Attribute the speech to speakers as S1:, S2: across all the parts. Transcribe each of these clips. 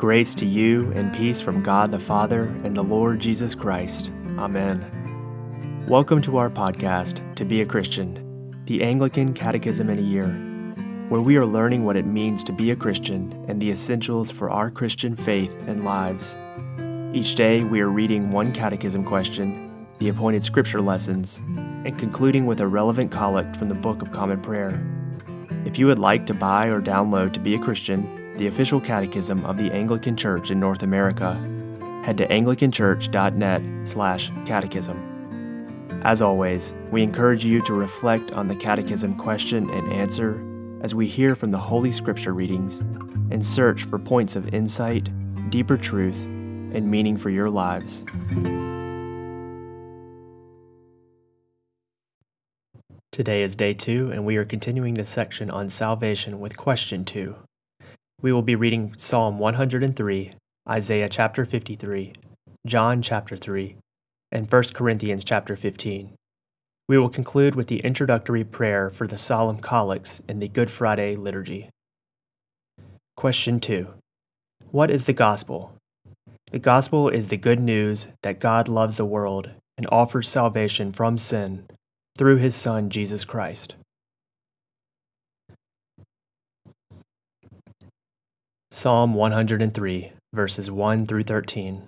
S1: Grace to you and peace from God the Father and the Lord Jesus Christ. Amen. Welcome to our podcast, To Be a Christian, the Anglican Catechism in a Year, where we are learning what it means to be a Christian and the essentials for our Christian faith and lives. Each day, we are reading one catechism question, the appointed scripture lessons, and concluding with a relevant collect from the Book of Common Prayer. If you would like to buy or download To Be a Christian, the official catechism of the Anglican Church in North America, head to anglicanchurch.net/catechism. As always, we encourage you to reflect on the catechism question and answer as we hear from the Holy Scripture readings and search for points of insight, deeper truth, and meaning for your lives. Today is day two, and we are continuing the section on salvation with question two. We will be reading Psalm 103, Isaiah chapter 53, John chapter 3, and 1 Corinthians chapter 15. We will conclude with the introductory prayer for the solemn collects in the Good Friday liturgy. Question 2 What is the gospel? The gospel is the good news that God loves the world and offers salvation from sin through his Son, Jesus Christ. Psalm 103, verses 1 through 13.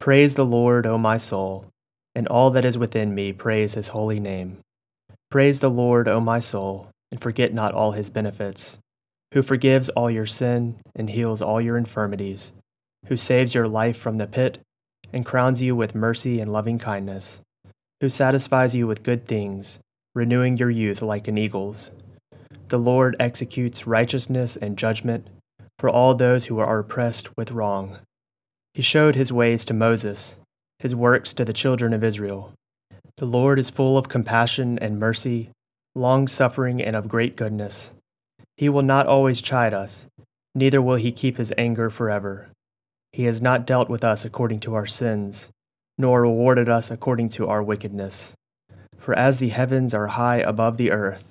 S1: Praise the Lord, O my soul, and all that is within me praise his holy name. Praise the Lord, O my soul, and forget not all his benefits, who forgives all your sin and heals all your infirmities, who saves your life from the pit and crowns you with mercy and loving kindness, who satisfies you with good things, renewing your youth like an eagle's. The Lord executes righteousness and judgment for all those who are oppressed with wrong. He showed his ways to Moses, his works to the children of Israel. The Lord is full of compassion and mercy, long suffering and of great goodness. He will not always chide us, neither will he keep his anger forever. He has not dealt with us according to our sins, nor rewarded us according to our wickedness. For as the heavens are high above the earth,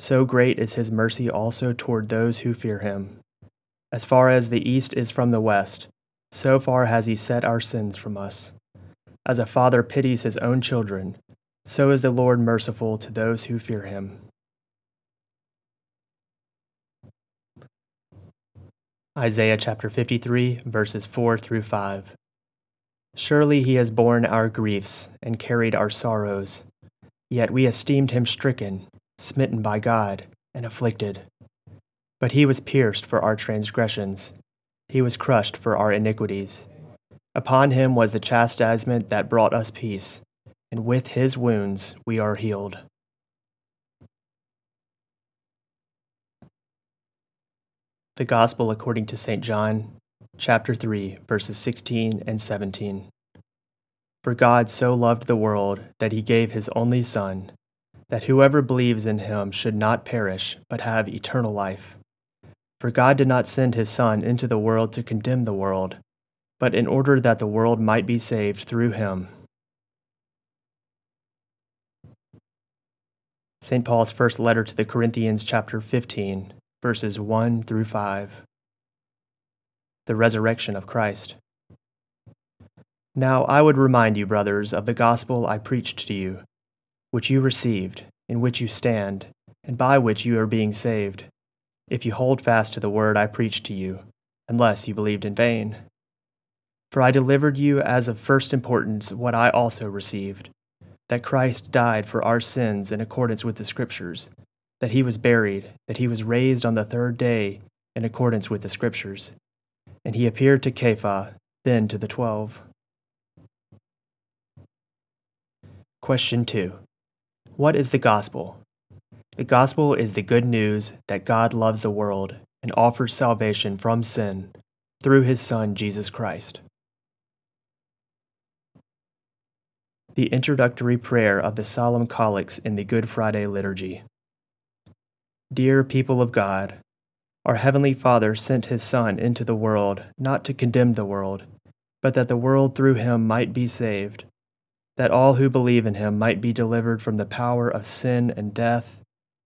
S1: so great is his mercy also toward those who fear him. As far as the east is from the west, so far has he set our sins from us. As a father pities his own children, so is the Lord merciful to those who fear him. Isaiah chapter 53, verses 4 through 5. Surely he has borne our griefs and carried our sorrows, yet we esteemed him stricken smitten by God, and afflicted. But he was pierced for our transgressions, he was crushed for our iniquities. Upon him was the chastisement that brought us peace, and with his wounds we are healed. The Gospel according to St. John, chapter 3, verses 16 and 17. For God so loved the world that he gave his only Son that whoever believes in him should not perish, but have eternal life. For God did not send his Son into the world to condemn the world, but in order that the world might be saved through him. St. Paul's first letter to the Corinthians, chapter 15, verses 1 through 5. The resurrection of Christ. Now I would remind you, brothers, of the gospel I preached to you which you received, in which you stand, and by which you are being saved, if you hold fast to the word I preached to you, unless you believed in vain. For I delivered you as of first importance what I also received that Christ died for our sins in accordance with the Scriptures, that he was buried, that he was raised on the third day in accordance with the Scriptures, and he appeared to Kepha, then to the twelve. Question 2 what is the gospel? The gospel is the good news that God loves the world and offers salvation from sin through his Son, Jesus Christ. The introductory prayer of the solemn collects in the Good Friday liturgy. Dear people of God, our Heavenly Father sent his Son into the world not to condemn the world, but that the world through him might be saved that all who believe in him might be delivered from the power of sin and death